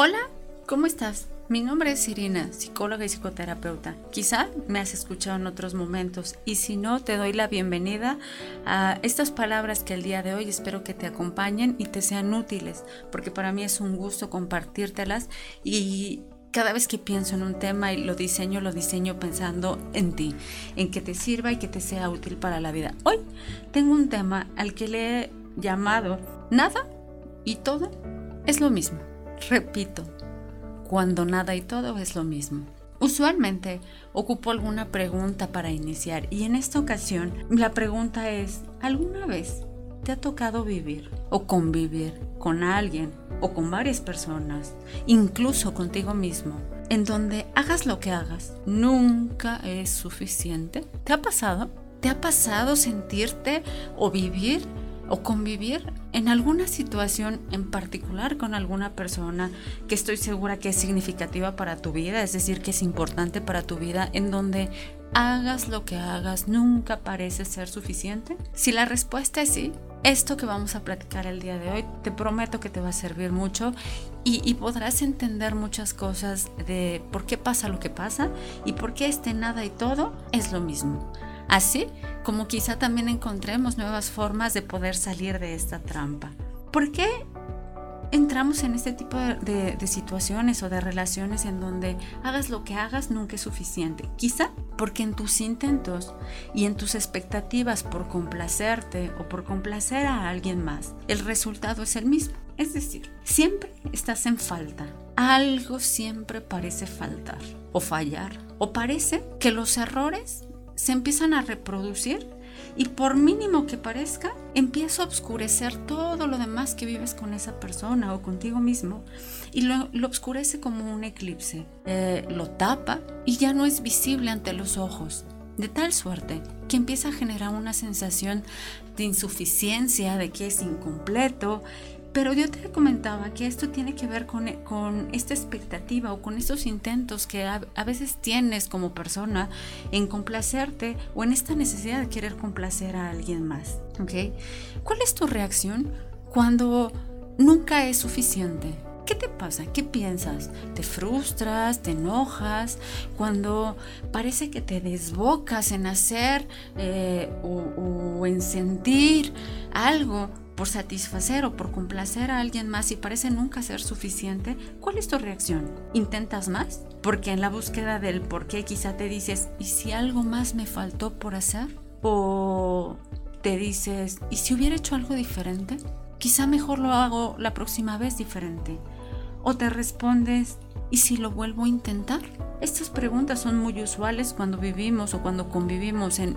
Hola, ¿cómo estás? Mi nombre es Irina, psicóloga y psicoterapeuta. Quizá me has escuchado en otros momentos y si no, te doy la bienvenida a estas palabras que el día de hoy espero que te acompañen y te sean útiles, porque para mí es un gusto compartírtelas y cada vez que pienso en un tema y lo diseño, lo diseño pensando en ti, en que te sirva y que te sea útil para la vida. Hoy tengo un tema al que le he llamado nada y todo es lo mismo. Repito, cuando nada y todo es lo mismo. Usualmente ocupo alguna pregunta para iniciar y en esta ocasión la pregunta es, ¿alguna vez te ha tocado vivir o convivir con alguien o con varias personas, incluso contigo mismo, en donde hagas lo que hagas, nunca es suficiente? ¿Te ha pasado? ¿Te ha pasado sentirte o vivir o convivir en alguna situación en particular con alguna persona que estoy segura que es significativa para tu vida, es decir, que es importante para tu vida, en donde hagas lo que hagas, nunca parece ser suficiente? Si la respuesta es sí, esto que vamos a platicar el día de hoy, te prometo que te va a servir mucho y, y, podrás entender muchas cosas de por qué pasa lo que pasa y por qué este nada y todo es lo mismo. Así como quizá también encontremos nuevas formas de poder salir de esta trampa. ¿Por qué entramos en este tipo de, situaciones o de relaciones en donde hagas lo que hagas nunca es suficiente? Quizá porque en tus intentos y en tus expectativas por complacerte o por complacer a alguien más, el resultado es el mismo. Es decir, siempre estás en falta. Algo siempre parece faltar o fallar. O parece que los errores se empiezan a reproducir y por mínimo que parezca, empieza a oscurecer todo lo demás que vives con esa persona o contigo mismo y lo, lo oscurece como un eclipse. Eh, lo tapa y ya no es visible ante los ojos. De tal suerte que empieza a generar una sensación de insuficiencia, de que es incompleto pero yo te comentaba que esto tiene que ver con, con esta expectativa o con estos intentos que a, veces tienes como persona en complacerte o en esta necesidad de querer complacer a alguien más. ¿ok? ¿Cuál es tu reacción cuando nunca es suficiente? ¿Qué te pasa? ¿Qué piensas? ¿Te frustras? ¿Te enojas? Cuando parece que te desbocas en hacer eh, o en sentir algo por satisfacer o por complacer a alguien más y parece nunca ser suficiente, ¿cuál es tu reacción? ¿Intentas más? Porque en la búsqueda del por qué quizá te dices, ¿y si algo más me faltó por hacer? ¿O te dices, ¿y si hubiera hecho algo diferente? Quizá mejor lo hago la próxima vez diferente. ¿O te respondes, ¿y si lo vuelvo a intentar? Estas preguntas son muy usuales cuando vivimos o cuando convivimos en,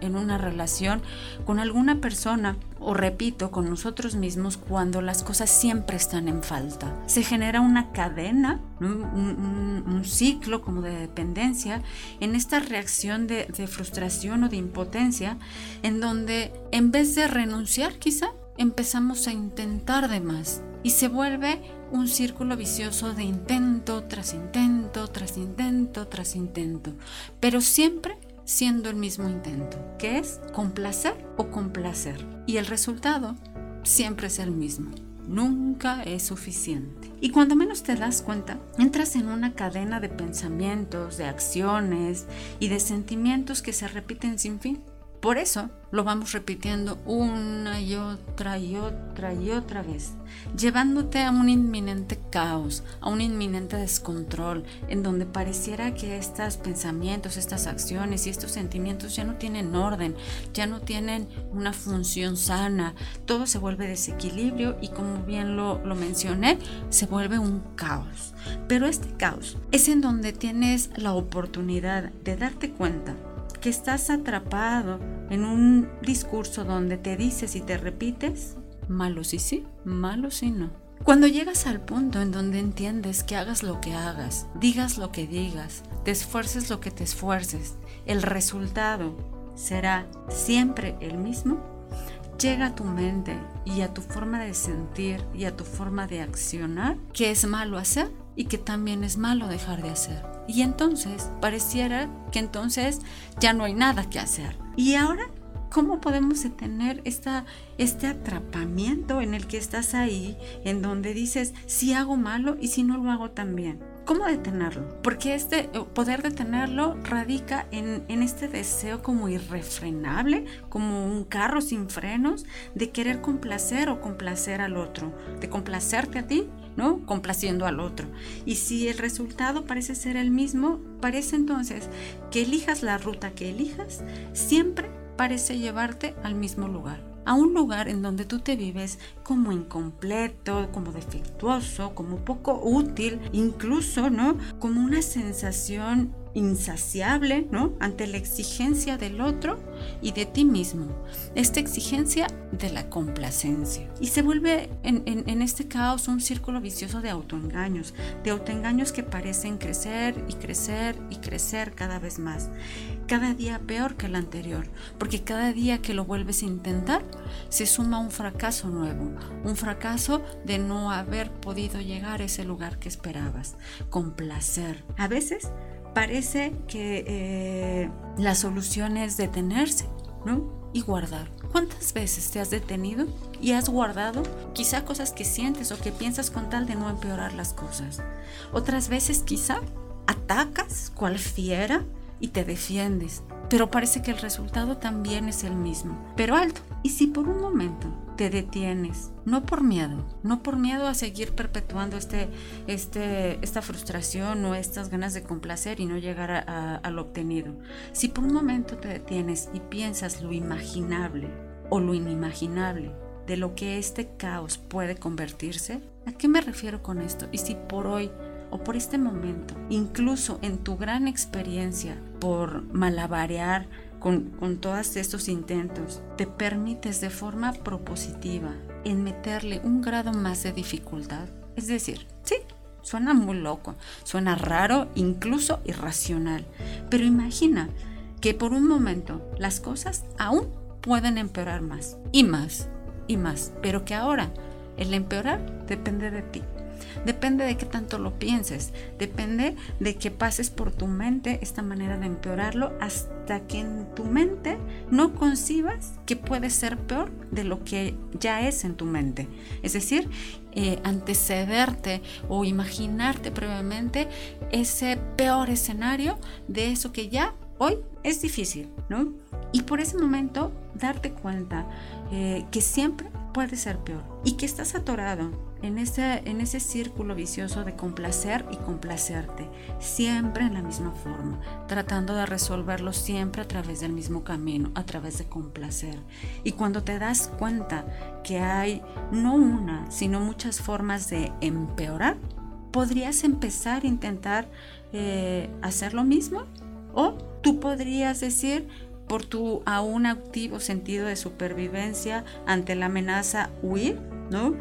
una relación con alguna persona o repito, con nosotros mismos cuando las cosas siempre están en falta. Se genera una cadena, un, ciclo como de dependencia en esta reacción de, de frustración o de impotencia en donde en vez de renunciar quizá empezamos a intentar de más y se vuelve un círculo vicioso de intento tras intento, tras intento, tras intento, pero siempre siendo el mismo intento, que es complacer o complacer. Y el resultado siempre es el mismo. Nunca es suficiente. Y cuando menos te das cuenta, entras en una cadena de pensamientos, de acciones y de sentimientos que se repiten sin fin. Por eso lo vamos repitiendo una y otra y otra y otra vez, llevándote a un inminente caos, a un inminente descontrol, en donde pareciera que estos pensamientos, estas acciones y estos sentimientos ya no tienen orden, ya no tienen una función sana, todo se vuelve desequilibrio y como bien lo, lo mencioné, se vuelve un caos. Pero este caos es en donde tienes la oportunidad de darte cuenta que estás atrapado en un discurso donde te dices y te repites, malo sí sí, malo sí no. Cuando llegas al punto en donde entiendes que hagas lo que hagas, digas lo que digas, te esfuerces lo que te esfuerces, el resultado será siempre el mismo, llega a tu mente y a tu forma de sentir y a tu forma de accionar que es malo hacer y que también es malo dejar de hacer. Y entonces pareciera que entonces ya no hay nada que hacer. Y ahora ¿Cómo podemos detener esta, este atrapamiento en el que estás ahí, en donde dices, si hago malo y si no lo hago también? ¿Cómo detenerlo? Porque este eh, poder detenerlo radica en, en, este deseo como irrefrenable, como un carro sin frenos, de querer complacer o complacer al otro, de complacerte a ti, ¿no? Complaciendo al otro. Y si el resultado parece ser el mismo, parece entonces que elijas la ruta que elijas, siempre parece llevarte al mismo lugar a un lugar en donde tú te vives como incompleto, como defectuoso, como poco útil, incluso, ¿no? Como una sensación insaciable, ¿no? Ante la exigencia del otro y de ti mismo. Esta exigencia de la complacencia. Y se vuelve en, este caos un círculo vicioso de autoengaños, de autoengaños que parecen crecer y crecer y crecer cada vez más. Cada día peor que el anterior, porque cada día que lo vuelves a intentar, se suma un fracaso nuevo, un fracaso de no haber podido llegar a ese lugar que esperabas, complacer. A veces parece que eh, la solución es detenerse, ¿no? Y guardar. ¿Cuántas veces te has detenido y has guardado quizá cosas que sientes o que piensas con tal de no empeorar las cosas? Otras veces quizá atacas cual fiera y te defiendes, pero parece que el resultado también es el mismo. Pero alto, ¿y si por un momento te detienes, no por miedo, no por miedo a seguir perpetuando este, este, esta frustración o estas ganas de complacer y no llegar a, lo obtenido. Si por un momento te detienes y piensas lo imaginable o lo inimaginable de lo que este caos puede convertirse, ¿a qué me refiero con esto? Y si por hoy o por este momento, incluso en tu gran experiencia por malabarear, con, todos estos intentos, te permites de forma propositiva en meterle un grado más de dificultad. Es decir, sí, suena muy loco, suena raro, incluso irracional, pero imagina que por un momento las cosas aún pueden empeorar más y más y más, pero que ahora el empeorar depende de ti. Depende de qué tanto lo pienses, depende de que pases por tu mente esta manera de empeorarlo hasta que en tu mente no concibas que puede ser peor de lo que ya es en tu mente. Es decir, eh, antecederte o imaginarte previamente ese peor escenario de eso que ya hoy es difícil, ¿no? Y por ese momento darte cuenta eh, que siempre puede ser peor y que estás atorado en ese, en ese círculo vicioso de complacer y complacerte, siempre en la misma forma, tratando de resolverlo siempre a través del mismo camino, a través de complacer. Y cuando te das cuenta que hay no una, sino muchas formas de empeorar, podrías empezar a intentar eh, hacer lo mismo o tú podrías decir, por tu aún activo sentido de supervivencia ante la amenaza, huir, ¿no?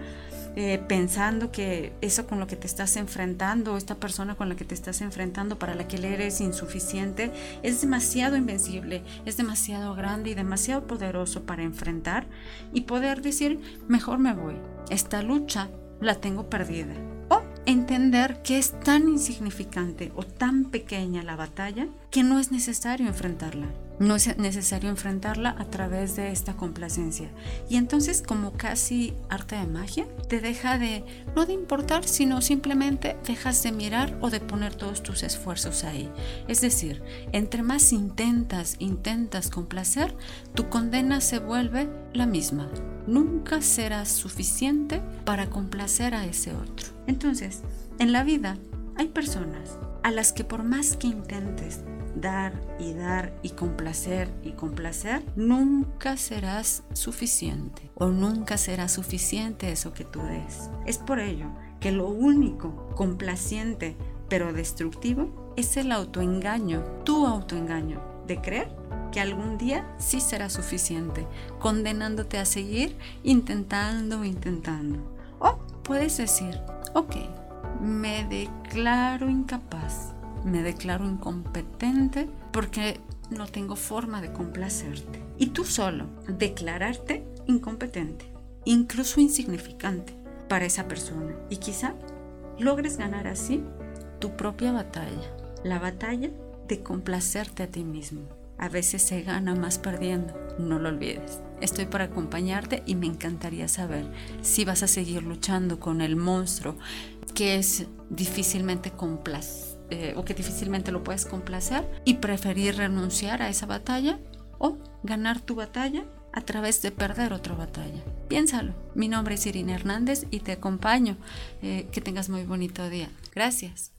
Eh, pensando que eso con lo que te estás enfrentando, esta persona con la que te estás enfrentando, para la que eres insuficiente, es demasiado invencible, es demasiado grande y demasiado poderoso para enfrentar y poder decir, mejor me voy, esta lucha la tengo perdida. O entender que es tan insignificante o tan pequeña la batalla que no es necesario enfrentarla no es necesario enfrentarla a través de esta complacencia. Y entonces como casi arte de magia, te deja de, no de importar, sino simplemente dejas de mirar o de poner todos tus esfuerzos ahí. Es decir, entre más intentas, intentas complacer, tu condena se vuelve la misma. Nunca serás suficiente para complacer a ese otro. Entonces, en la vida hay personas a las que por más que intentes dar y dar y complacer y complacer, nunca serás suficiente o nunca será suficiente eso que tú des. Es por ello que lo único complaciente pero destructivo es el autoengaño, tu autoengaño, de creer que algún día sí será suficiente, condenándote a seguir intentando, intentando. O puedes decir, ok, me declaro incapaz me declaro incompetente porque no tengo forma de complacerte. Y tú solo, declararte incompetente, incluso insignificante para esa persona. Y quizá logres ganar así tu propia batalla, la batalla de complacerte a ti mismo. a veces se gana más perdiendo, no lo olvides. Estoy para acompañarte y me encantaría saber si vas a seguir luchando con el monstruo que es difícilmente complacer eh, o que difícilmente lo puedes complacer y preferir renunciar a esa batalla o ganar tu batalla a través de perder otra batalla. Piénsalo. Mi nombre es Irina Hernández y te acompaño. Eh, que tengas muy bonito día. Gracias.